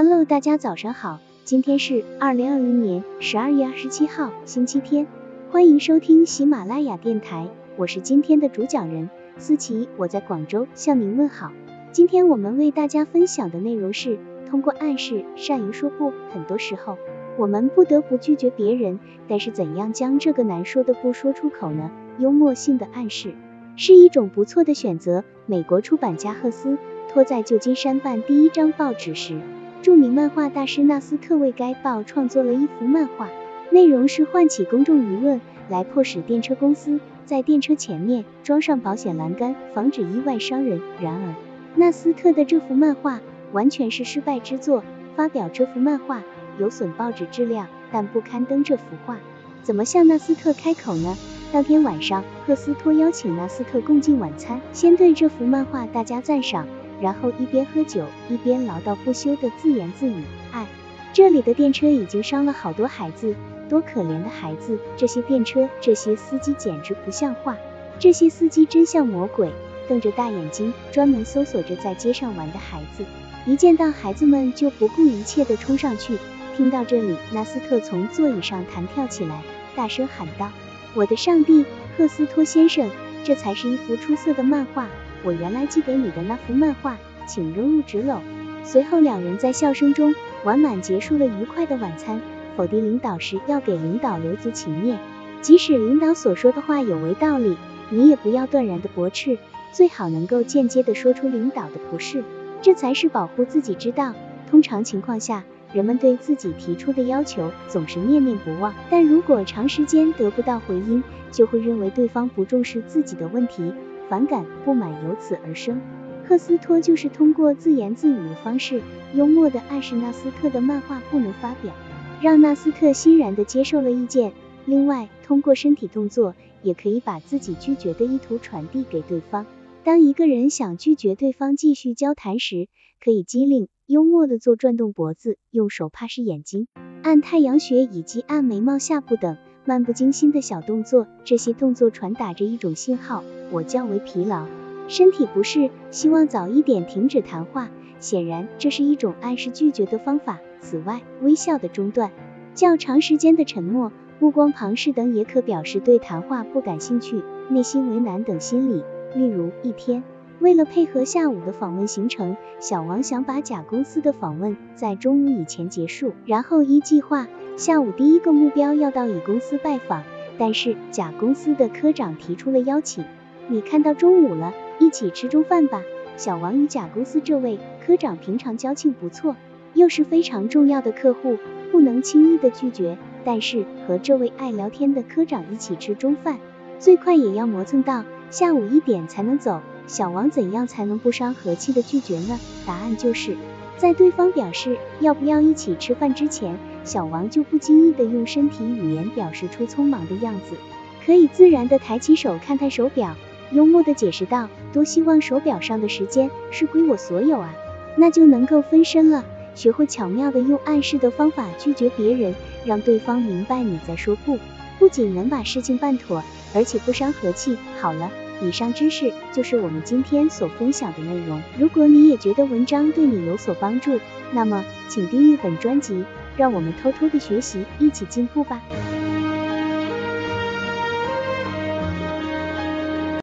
Hello，大家早上好，今天是二零二零年十二月二十七号，星期天，欢迎收听喜马拉雅电台，我是今天的主讲人思琪，我在广州向您问好。今天我们为大家分享的内容是通过暗示善于说不，很多时候我们不得不拒绝别人，但是怎样将这个难说的不说出口呢？幽默性的暗示是一种不错的选择。美国出版家赫斯托在旧金山办第一张报纸时。著名漫画大师纳斯特为该报创作了一幅漫画，内容是唤起公众舆论，来迫使电车公司在电车前面装上保险栏杆，防止意外伤人。然而，纳斯特的这幅漫画完全是失败之作，发表这幅漫画有损报纸质量，但不刊登这幅画，怎么向纳斯特开口呢？当天晚上，赫斯托邀请纳斯特共进晚餐，先对这幅漫画大加赞赏。然后一边喝酒一边唠叨不休的自言自语，哎，这里的电车已经伤了好多孩子，多可怜的孩子！这些电车，这些司机简直不像话，这些司机真像魔鬼，瞪着大眼睛，专门搜索着在街上玩的孩子，一见到孩子们就不顾一切的冲上去。听到这里，纳斯特从座椅上弹跳起来，大声喊道：“我的上帝，赫斯托先生，这才是一幅出色的漫画！”我原来寄给你的那幅漫画，请扔入纸篓。随后两人在笑声中完满结束了愉快的晚餐。否定领导时要给领导留足情面，即使领导所说的话有违道理，你也不要断然的驳斥，最好能够间接的说出领导的不是，这才是保护自己之道。通常情况下，人们对自己提出的要求总是念念不忘，但如果长时间得不到回音，就会认为对方不重视自己的问题。反感、不满由此而生。赫斯托就是通过自言自语的方式，幽默的暗示纳斯特的漫画不能发表，让纳斯特欣然的接受了意见。另外，通过身体动作，也可以把自己拒绝的意图传递给对方。当一个人想拒绝对方继续交谈时，可以机灵、幽默的做转动脖子、用手帕拭眼睛、按太阳穴以及按眉毛下部等。漫不经心的小动作，这些动作传达着一种信号：我较为疲劳，身体不适，希望早一点停止谈话。显然，这是一种暗示拒绝的方法。此外，微笑的中断、较长时间的沉默、目光旁视等也可表示对谈话不感兴趣、内心为难等心理。例如，一天。为了配合下午的访问行程，小王想把甲公司的访问在中午以前结束，然后依计划，下午第一个目标要到乙公司拜访。但是甲公司的科长提出了邀请，你看到中午了，一起吃中饭吧。小王与甲公司这位科长平常交情不错，又是非常重要的客户，不能轻易的拒绝。但是和这位爱聊天的科长一起吃中饭，最快也要磨蹭到下午一点才能走。小王怎样才能不伤和气的拒绝呢？答案就是在对方表示要不要一起吃饭之前，小王就不经意的用身体语言表示出匆忙的样子，可以自然的抬起手看看手表，幽默的解释道：多希望手表上的时间是归我所有啊，那就能够分身了。学会巧妙的用暗示的方法拒绝别人，让对方明白你在说不，不仅能把事情办妥，而且不伤和气。好了。以上知识就是我们今天所分享的内容。如果你也觉得文章对你有所帮助，那么请订阅本专辑，让我们偷偷的学习，一起进步吧。